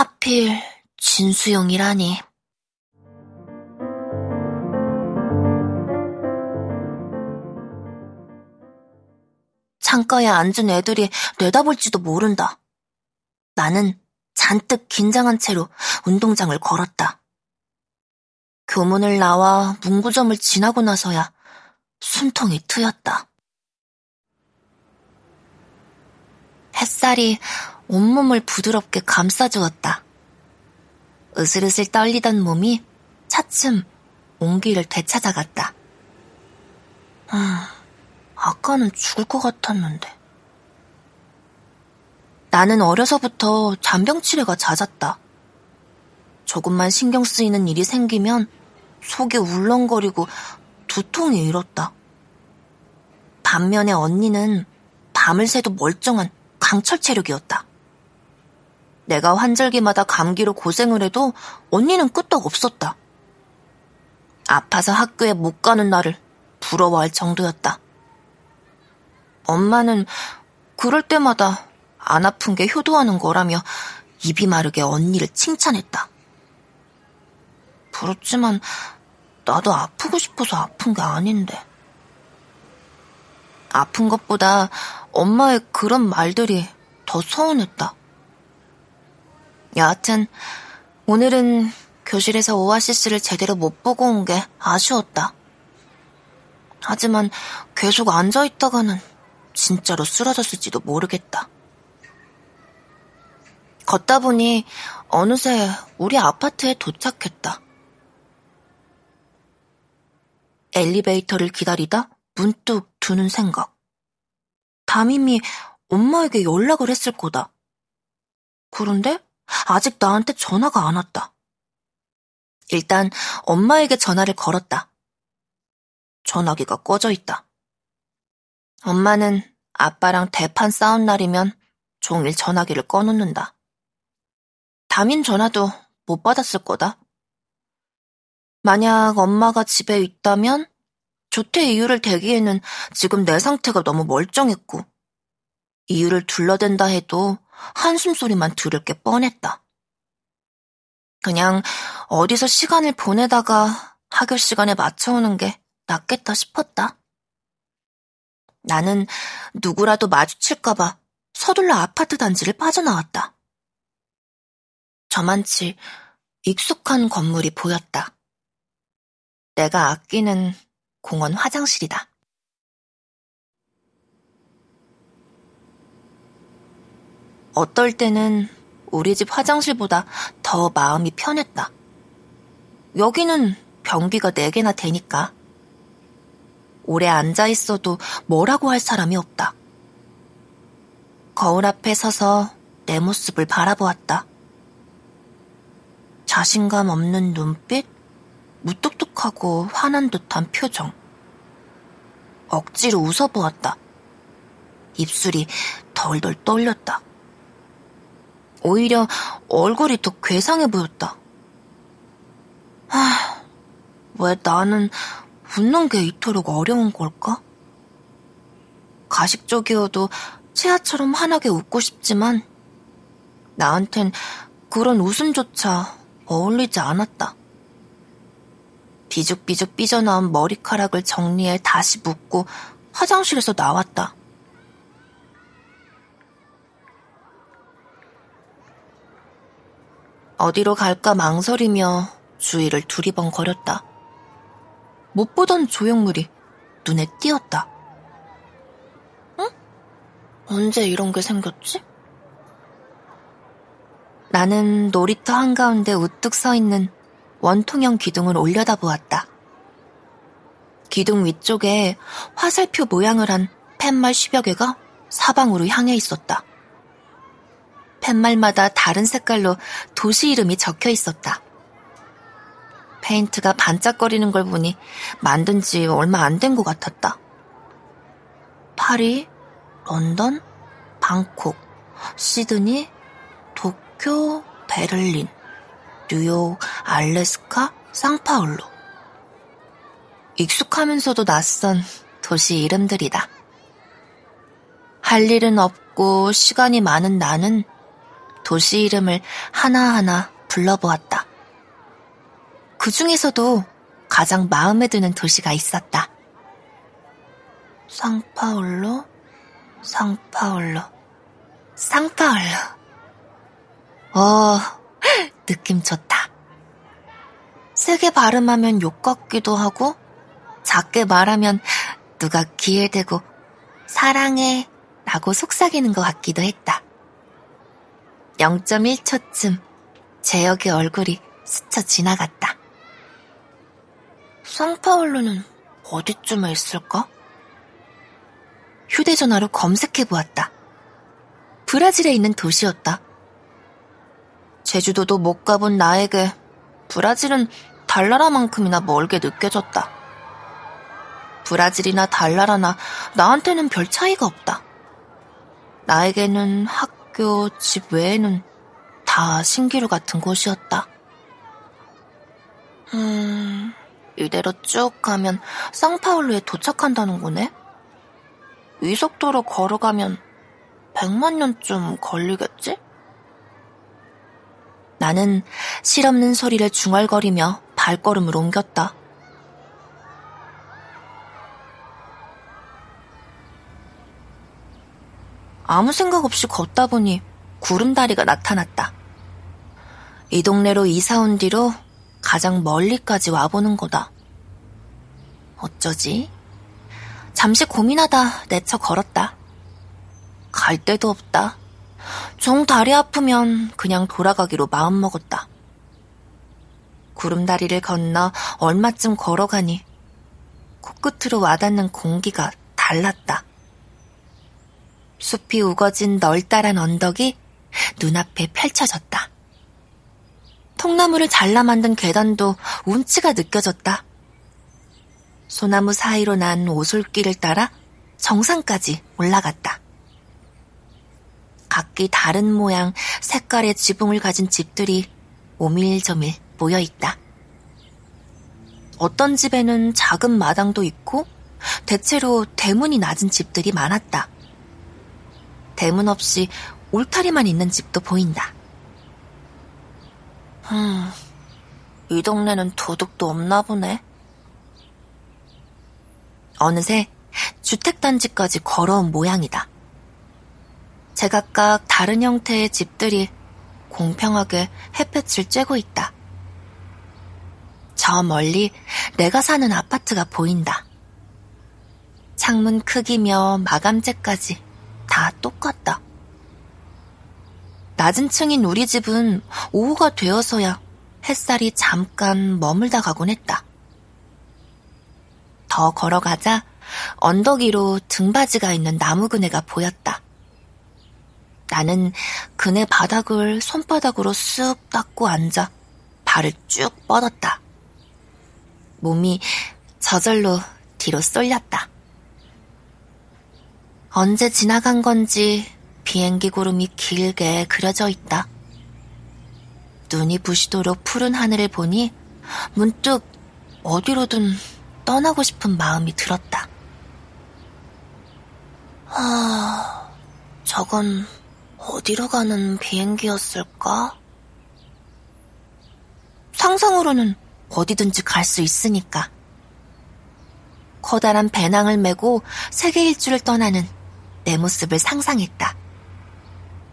하필 진수영이라니. 창가에 앉은 애들이 내다볼지도 모른다. 나는 잔뜩 긴장한 채로 운동장을 걸었다. 교문을 나와 문구점을 지나고 나서야 숨통이 트였다. 햇살이 온몸을 부드럽게 감싸주었다. 으슬으슬 떨리던 몸이 차츰 온기를 되찾아갔다. 아, 아까는 죽을 것 같았는데. 나는 어려서부터 잔병치레가 잦았다. 조금만 신경 쓰이는 일이 생기면 속이 울렁거리고 두통이 일었다. 반면에 언니는 밤을 새도 멀쩡한 강철 체력이었다. 내가 환절기마다 감기로 고생을 해도 언니는 끄떡 없었다. 아파서 학교에 못 가는 나를 부러워할 정도였다. 엄마는 그럴 때마다 안 아픈 게 효도하는 거라며 입이 마르게 언니를 칭찬했다. 부럽지만 나도 아프고 싶어서 아픈 게 아닌데. 아픈 것보다 엄마의 그런 말들이 더 서운했다. 여하튼 오늘은 교실에서 오아시스를 제대로 못 보고 온 게 아쉬웠다. 하지만 계속 앉아있다가는 진짜로 쓰러졌을지도 모르겠다. 걷다 보니 어느새 우리 아파트에 도착했다. 엘리베이터를 기다리다 문득 드는 생각. 담임이 엄마에게 연락을 했을 거다. 그런데 아직 나한테 전화가 안 왔다. 일단 엄마에게 전화를 걸었다. 전화기가 꺼져 있다. 엄마는 아빠랑 대판 싸운 날이면 종일 전화기를 꺼놓는다. 담임 전화도 못 받았을 거다. 만약 엄마가 집에 있다면 조퇴 이유를 대기에는 지금 내 상태가 너무 멀쩡했고 이유를 둘러댄다 해도 한숨 소리만 들을 게 뻔했다. 그냥 어디서 시간을 보내다가 학교 시간에 맞춰오는 게 낫겠다 싶었다. 나는 누구라도 마주칠까봐 서둘러 아파트 단지를 빠져나왔다. 저만치 익숙한 건물이 보였다. 내가 아끼는 공원 화장실이다. 어떨 때는 우리 집 화장실보다 더 마음이 편했다. 여기는 변기가 4개나 되니까. 오래 앉아 있어도 뭐라고 할 사람이 없다. 거울 앞에 서서 내 모습을 바라보았다. 자신감 없는 눈빛, 무뚝뚝하고 화난 듯한 표정. 억지로 웃어보았다. 입술이 덜덜 떨렸다. 오히려 얼굴이 더 괴상해 보였다. 아, 왜 나는 웃는 게 이토록 어려운 걸까? 가식적이어도 채아처럼 환하게 웃고 싶지만 나한텐 그런 웃음조차 어울리지 않았다. 비죽비죽 삐져나온 머리카락을 정리해 다시 묶고 화장실에서 나왔다. 어디로 갈까 망설이며 주위를 두리번거렸다. 못 보던 조형물이 눈에 띄었다. 응? 언제 이런 게 생겼지? 나는 놀이터 한가운데 우뚝 서 있는 원통형 기둥을 올려다 보았다. 기둥 위쪽에 화살표 모양을 한 팻말 10여 개가 사방으로 향해 있었다. 팻말마다 다른 색깔로 도시 이름이 적혀 있었다. 페인트가 반짝거리는 걸 보니 만든 지 얼마 안 된 것 같았다. 파리, 런던, 방콕, 시드니, 도쿄, 베를린, 뉴욕, 알래스카, 상파울로. 익숙하면서도 낯선 도시 이름들이다. 할 일은 없고 시간이 많은 나는 도시 이름을 하나하나 불러보았다. 그 중에서도 가장 마음에 드는 도시가 있었다. 상파울로, 상파울로, 상파울로. 어, 느낌 좋다. 세게 발음하면 욕 같기도 하고, 작게 말하면 누가 귀에 대고, 사랑해 라고 속삭이는 것 같기도 했다. 0.1초쯤 제역의 얼굴이 스쳐 지나갔다. 상파울루는 어디쯤에 있을까? 휴대전화로 검색해 보았다. 브라질에 있는 도시였다. 제주도도 못 가본 나에게 브라질은 달나라만큼이나 멀게 느껴졌다. 브라질이나 달나라나 나한테는 별 차이가 없다. 나에게는 학 교, 집 외에는 다 신기루 같은 곳이었다. 음, 이대로 쭉 가면 상파울루에 도착한다는 거네? 위 속도로 걸어가면 100만 년쯤 걸리겠지? 나는 실없는 소리를 중얼거리며 발걸음을 옮겼다. 아무 생각 없이 걷다 보니 구름다리가 나타났다. 이 동네로 이사 온 뒤로 가장 멀리까지 와보는 거다. 어쩌지? 잠시 고민하다 내쳐 걸었다. 갈 데도 없다. 정 다리 아프면 그냥 돌아가기로 마음먹었다. 구름다리를 건너 얼마쯤 걸어가니 코끝으로 와닿는 공기가 달랐다. 숲이 우거진 널따란 언덕이 눈앞에 펼쳐졌다. 통나무를 잘라 만든 계단도 운치가 느껴졌다. 소나무 사이로 난 오솔길을 따라 정상까지 올라갔다. 각기 다른 모양, 색깔의 지붕을 가진 집들이 오밀조밀 모여 있다. 어떤 집에는 작은 마당도 있고 대체로 대문이 낮은 집들이 많았다. 대문 없이 울타리만 있는 집도 보인다. 음, 이 동네는 도둑도 없나 보네. 어느새 주택단지까지 걸어온 모양이다. 제각각 다른 형태의 집들이 공평하게 햇볕을 쬐고 있다. 저 멀리 내가 사는 아파트가 보인다. 창문 크기며 마감재까지 다 똑같다. 낮은 층인 우리 집은 오후가 되어서야 햇살이 잠깐 머물다 가곤 했다. 더 걸어가자 언덕 위로 등받이가 있는 나무 그네가 보였다. 나는 그네 바닥을 손바닥으로 쓱 닦고 앉아 발을 쭉 뻗었다. 몸이 저절로 뒤로 쏠렸다. 언제 지나간 건지 비행기 구름이 길게 그려져 있다. 눈이 부시도록 푸른 하늘을 보니 문득 어디로든 떠나고 싶은 마음이 들었다. 아, 저건 어디로 가는 비행기였을까? 상상으로는 어디든지 갈 수 있으니까. 커다란 배낭을 메고 세계 일주를 떠나는 내 모습을 상상했다.